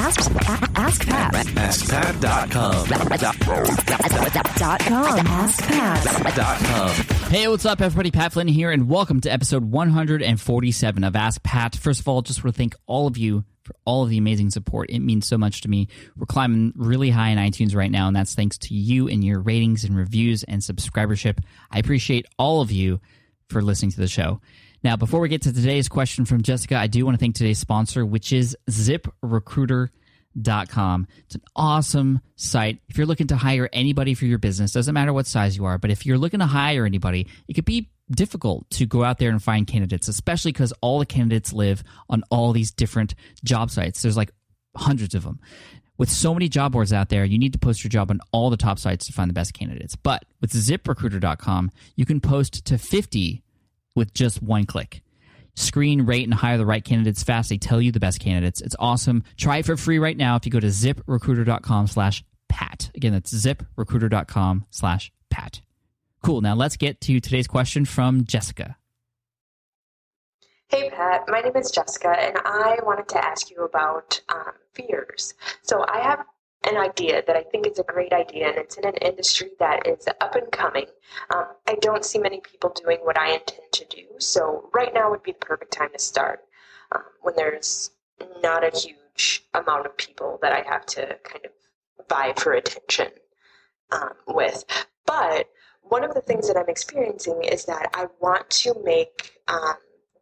Ask, ask Pat. AskPat.com. Dot com. AskPat. Hey, what's up, everybody? Pat Flynn here, and welcome to episode 147 of Ask Pat. First of all, just want to thank all of you for all of the amazing support. It means so much to me. We're climbing really high in iTunes right now, and that's thanks to you and your ratings and reviews and subscribership. I appreciate all of you for listening to the show. Now, before we get to today's question from Jessica, I do want to thank today's sponsor, which is ZipRecruiter.com. It's an awesome site. If you're looking to hire anybody for your business, doesn't matter what size you are, but if you're looking to hire anybody, it could be difficult to go out there and find candidates, especially because all the candidates live on all these different job sites. There's like hundreds of them. With so many job boards out there, you need to post your job on all the top sites to find the best candidates. But with ziprecruiter.com, you can post to 50 with just one click. Screen, rate, and hire the right candidates fast. They tell you the best candidates. It's awesome. Try it for free right now if you go to ziprecruiter.com slash pat. Again, that's ziprecruiter.com slash pat. Cool. Now let's get to today's question from Jessica. Hey Pat, my name is Jessica, and I wanted to ask you about um, fears. So I have an idea that I think is a great idea, and it's in an industry that is up and coming. Um, I don't see many people doing what I intend to do, so right now would be the perfect time to start um, when there's not a huge amount of people that I have to kind of vie for attention um, with. But one of the things that I'm experiencing is that I want to make um,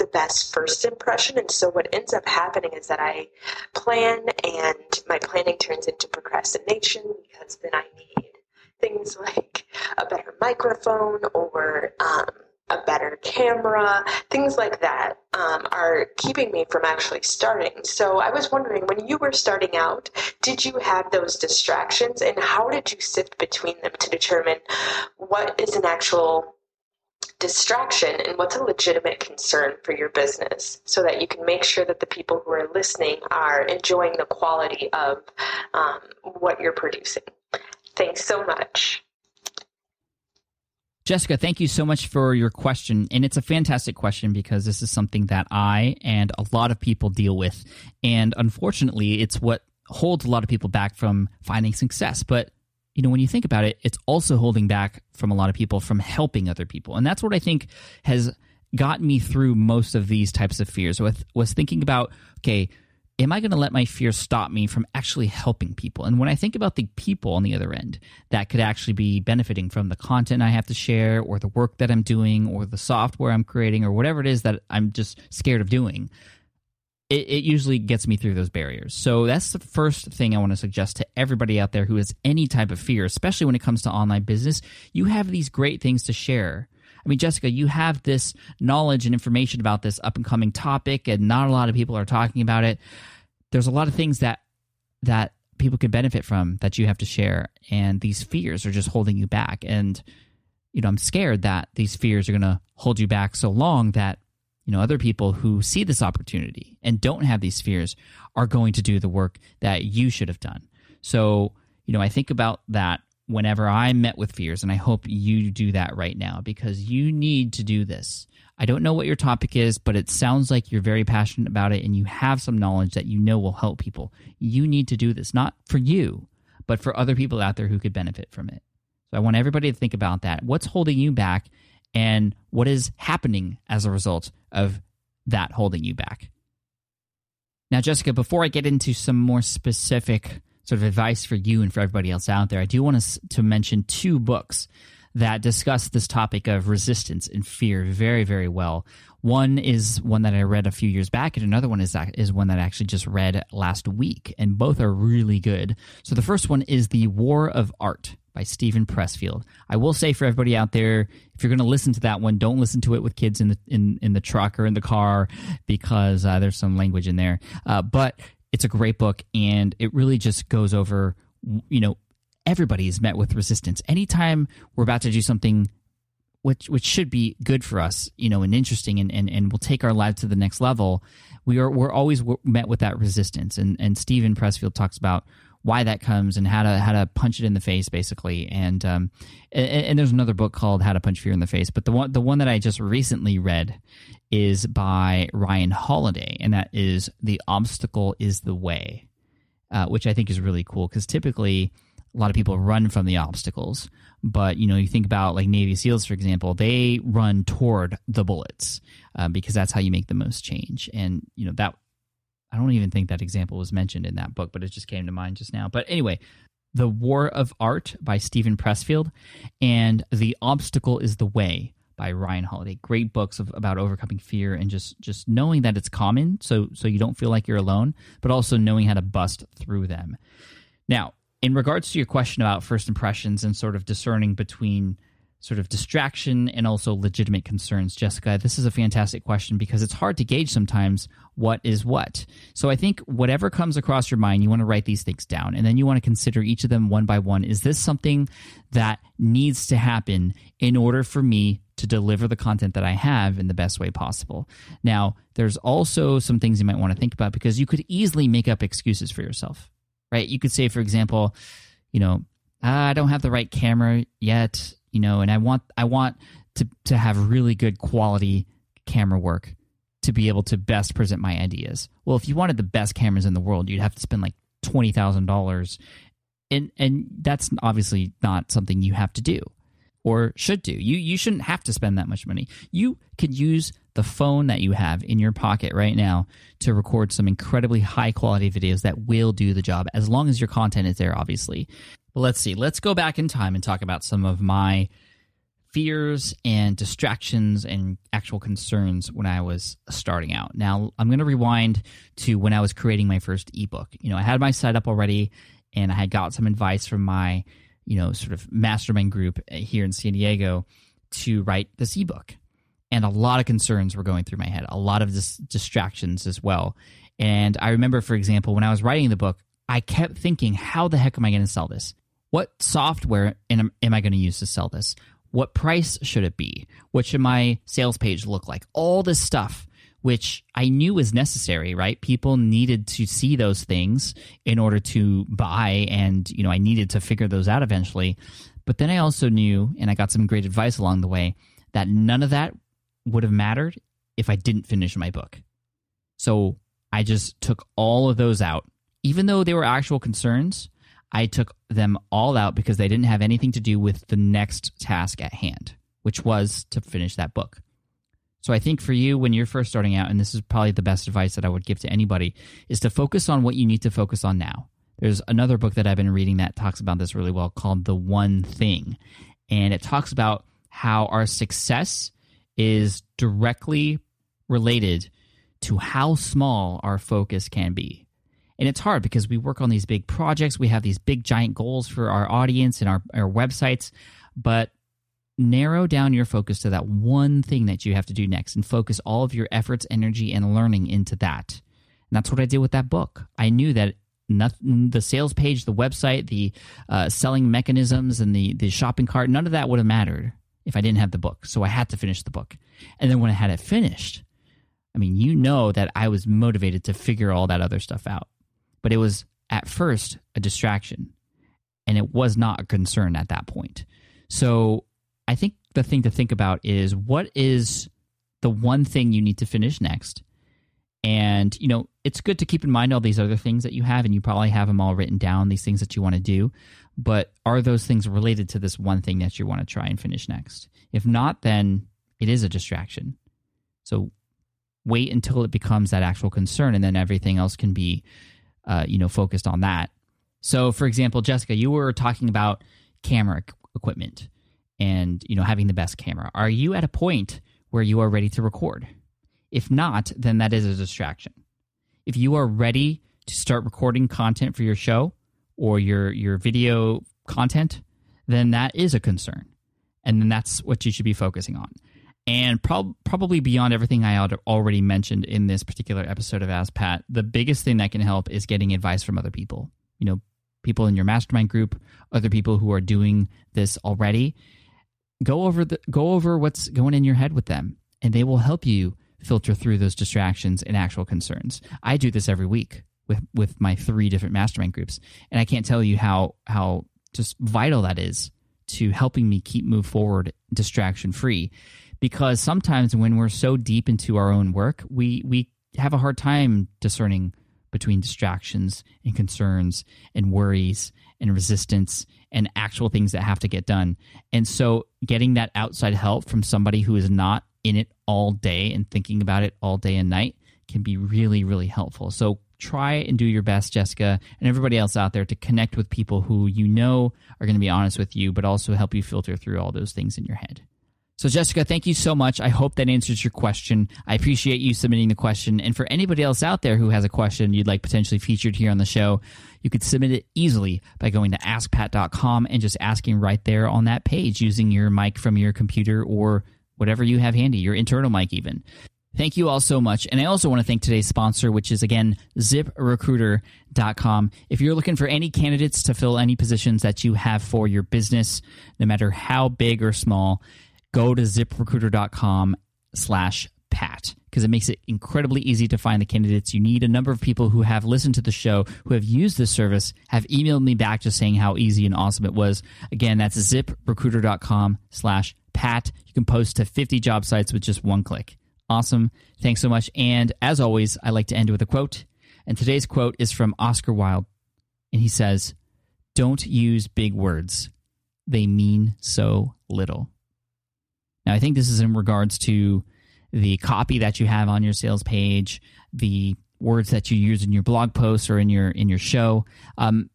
the best first impression. And so what ends up happening is that I plan and my planning turns into procrastination because then I need things like a better microphone or um, a better camera, things like that um, are keeping me from actually starting. So I was wondering, when you were starting out, did you have those distractions and how did you sift between them to determine what is an actual distraction and what's a legitimate concern for your business so that you can make sure that the people who are listening are enjoying the quality of um, what you're producing. Thanks so much. Jessica, thank you so much for your question. And it's a fantastic question because this is something that I and a lot of people deal with. And unfortunately, it's what holds a lot of people back from finding success. But you know, when you think about it, it's also holding back from a lot of people from helping other people. And that's what I think has gotten me through most of these types of fears. With was thinking about, okay, am I going to let my fear stop me from actually helping people? And when I think about the people on the other end that could actually be benefiting from the content I have to share or the work that I'm doing or the software I'm creating or whatever it is that I'm just scared of doing, it, it usually gets me through those barriers. So that's the first thing I want to suggest to everybody out there who has any type of fear, especially when it comes to online business. You have these great things to share. I mean, Jessica, you have this knowledge and information about this up and coming topic, and not a lot of people are talking about it. There's a lot of things that that people can benefit from that you have to share, and these fears are just holding you back. And you know, I'm scared that these fears are going to hold you back so long that you know other people who see this opportunity and don't have these fears are going to do the work that you should have done. So you know i think about that whenever i met with fears and i hope you do that right now because you need to do this. I don't know what your topic is but it sounds like you're very passionate about it and you have some knowledge that you know will help people. You need to do this not for you but for other people out there who could benefit from it. So i want everybody to think about that. What's holding you back and what is happening as a result of that holding you back. Now, Jessica, before I get into some more specific sort of advice for you and for everybody else out there, I do want to, to mention two books that discuss this topic of resistance and fear very, very well. One is one that I read a few years back, and another one is is one that I actually just read last week, and both are really good. So the first one is The War of Art by Steven Pressfield. I will say for everybody out there, if you're going to listen to that one, don't listen to it with kids in the in, in the truck or in the car because uh, there's some language in there. Uh, but it's a great book, and it really just goes over, you know, everybody is met with resistance. Anytime we're about to do something which which should be good for us, you know, and interesting and, and, and will take our lives to the next level, we are we're always met with that resistance. And and Steven Pressfield talks about why that comes and how to how to punch it in the face basically and um and, and, there's another book called how to punch fear in the face but the one the one that i just recently read is by ryan holiday and that is the obstacle is the way uh, which I think is really cool because typically a lot of people run from the obstacles. But you know, you think about like Navy SEALs, for example, they run toward the bullets uh, because that's how you make the most change. And you know that I don't even think that example was mentioned in that book, but it just came to mind just now. But anyway, The War of Art by Steven Pressfield and The Obstacle is the Way by Ryan Holiday. Great books of, about overcoming fear and just just knowing that it's common, so so you don't feel like you're alone, but also knowing how to bust through them. Now, in regards to your question about first impressions and sort of discerning between sort of distraction and also legitimate concerns, Jessica, this is a fantastic question because it's hard to gauge sometimes what is what. So I think whatever comes across your mind, you want to write these things down and then you want to consider each of them one by one. Is this something that needs to happen in order for me to deliver the content that I have in the best way possible? Now, there's also some things you might want to think about because you could easily make up excuses for yourself right? You could say, for example, you know, ah, I don't have the right camera yet, you know, and I want I want to to have really good quality camera work to be able to best present my ideas. Well, if you wanted the best cameras in the world, you'd have to spend like twenty thousand dollars, and and that's obviously not something you have to do or should do. You you shouldn't have to spend that much money. You could use the phone that you have in your pocket right now to record some incredibly high quality videos that will do the job as long as your content is there obviously. Let's see. Let's go back in time and talk about some of my fears and distractions and actual concerns when I was starting out. Now, I'm going to rewind to when I was creating my first ebook. You know, I had my setup already and I had got some advice from my you know, sort of mastermind group uh, here in San Diego to write this ebook. And a lot of concerns were going through my head, a lot of dis- distractions as well. And I remember, for example, when I was writing the book, I kept thinking, how the heck am I going to sell this? What software am, am I going to use to sell this? What price should it be? What should my sales page look like? All this stuff which I knew was necessary, right? People needed to see those things in order to buy, and you know, I needed to figure those out eventually. But then I also knew, and I got some great advice along the way, that none of that would have mattered if I didn't finish my book. So I just took all of those out. Even though they were actual concerns, I took them all out because they didn't have anything to do with the next task at hand, which was to finish that book. So I think for you, when you're first starting out, and this is probably the best advice that I would give to anybody, is to focus on what you need to focus on now. There's another book that I've been reading that talks about this really well called The One Thing. And it talks about how our success is directly related to how small our focus can be. And it's hard because we work on these big projects, we have these big giant goals for our audience and our, our websites, but narrow down your focus to that one thing that you have to do next and focus all of your efforts, energy, and learning into that. And that's what I did with that book. I knew that nothing, the sales page, the website, the uh, selling mechanisms, and the, the shopping cart, none of that would have mattered if I didn't have the book. So I had to finish the book. And then when I had it finished, I mean, you know that I was motivated to figure all that other stuff out. But it was at first a distraction, and it was not a concern at that point. So I think the thing to think about is what is the one thing you need to finish next. And, you know, it's good to keep in mind all these other things that you have, and you probably have them all written down, these things that you want to do. But are those things related to this one thing that you want to try and finish next? If not, then it is a distraction. So wait until it becomes that actual concern, and then everything else can be, uh, you know, focused on that. So, for example, Jessica, you were talking about camera equipment and you know having the best camera. Are you at a point where you are ready to record? If not then that is a distraction. If you are ready to start recording content for your show or your your video content then that is a concern. And then that's what you should be focusing on and prob- probably beyond everything I already mentioned in this particular episode of Ask Pat, the biggest thing that can help is getting advice from other people. You know, people in your mastermind group, other people who are doing this already, go over the go over what's going in your head with them and they will help you filter through those distractions and actual concerns. I do this every week with with my three different mastermind groups and i can't tell you how how just vital that is to helping me keep move forward distraction free because sometimes when we're so deep into our own work we we have a hard time discerning between distractions and concerns and worries and resistance and actual things that have to get done. And so getting that outside help from somebody who is not in it all day and thinking about it all day and night can be really, really helpful. So try and do your best, Jessica, and everybody else out there to connect with people who you know are going to be honest with you, but also help you filter through all those things in your head. So, Jessica, thank you so much. I hope that answers your question. I appreciate you submitting the question. And for anybody else out there who has a question you'd like potentially featured here on the show, you could submit it easily by going to askpat.com and just asking right there on that page using your mic from your computer or whatever you have handy, your internal mic even. Thank you all so much. And I also want to thank today's sponsor, which is again ziprecruiter.com. If you're looking for any candidates to fill any positions that you have for your business, no matter how big or small, go to ziprecruiter.com slash pat because it makes it incredibly easy to find the candidates you need. A number of people who have listened to the show, who have used this service, have emailed me back just saying how easy and awesome it was. Again, that's ziprecruiter.com slash pat. You can post to 50 job sites with just one click. Awesome. Thanks so much. And as always, I like to end with a quote. And today's quote is from Oscar Wilde. And he says, Don't use big words. They mean so little. Now, I think this is in regards to the copy that you have on your sales page, the words that you use in your blog posts or in your in your show. Um,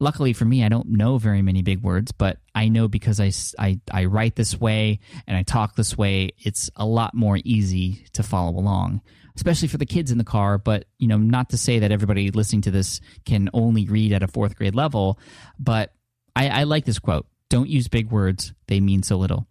luckily for me, I don't know very many big words, but I know because I, I, I write this way and I talk this way, it's a lot more easy to follow along, especially for the kids in the car. But, you know, not to say that everybody listening to this can only read at a fourth grade level, but I, I like this quote Don't use big words, they mean so little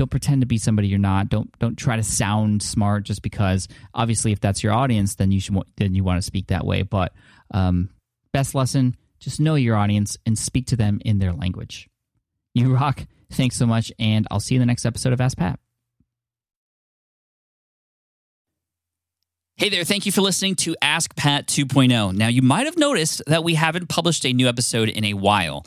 don't pretend to be somebody you're not. Don't don't try to sound smart just because. Obviously, if that's your audience, then you should then you want to speak that way. But um, best lesson: just know your audience and speak to them in their language. You rock. Thanks so much, and I'll see you in the next episode of Ask Pat. Hey there, thank you for listening to Ask Pat 2.0. Now, you might have noticed that we haven't published a new episode in a while.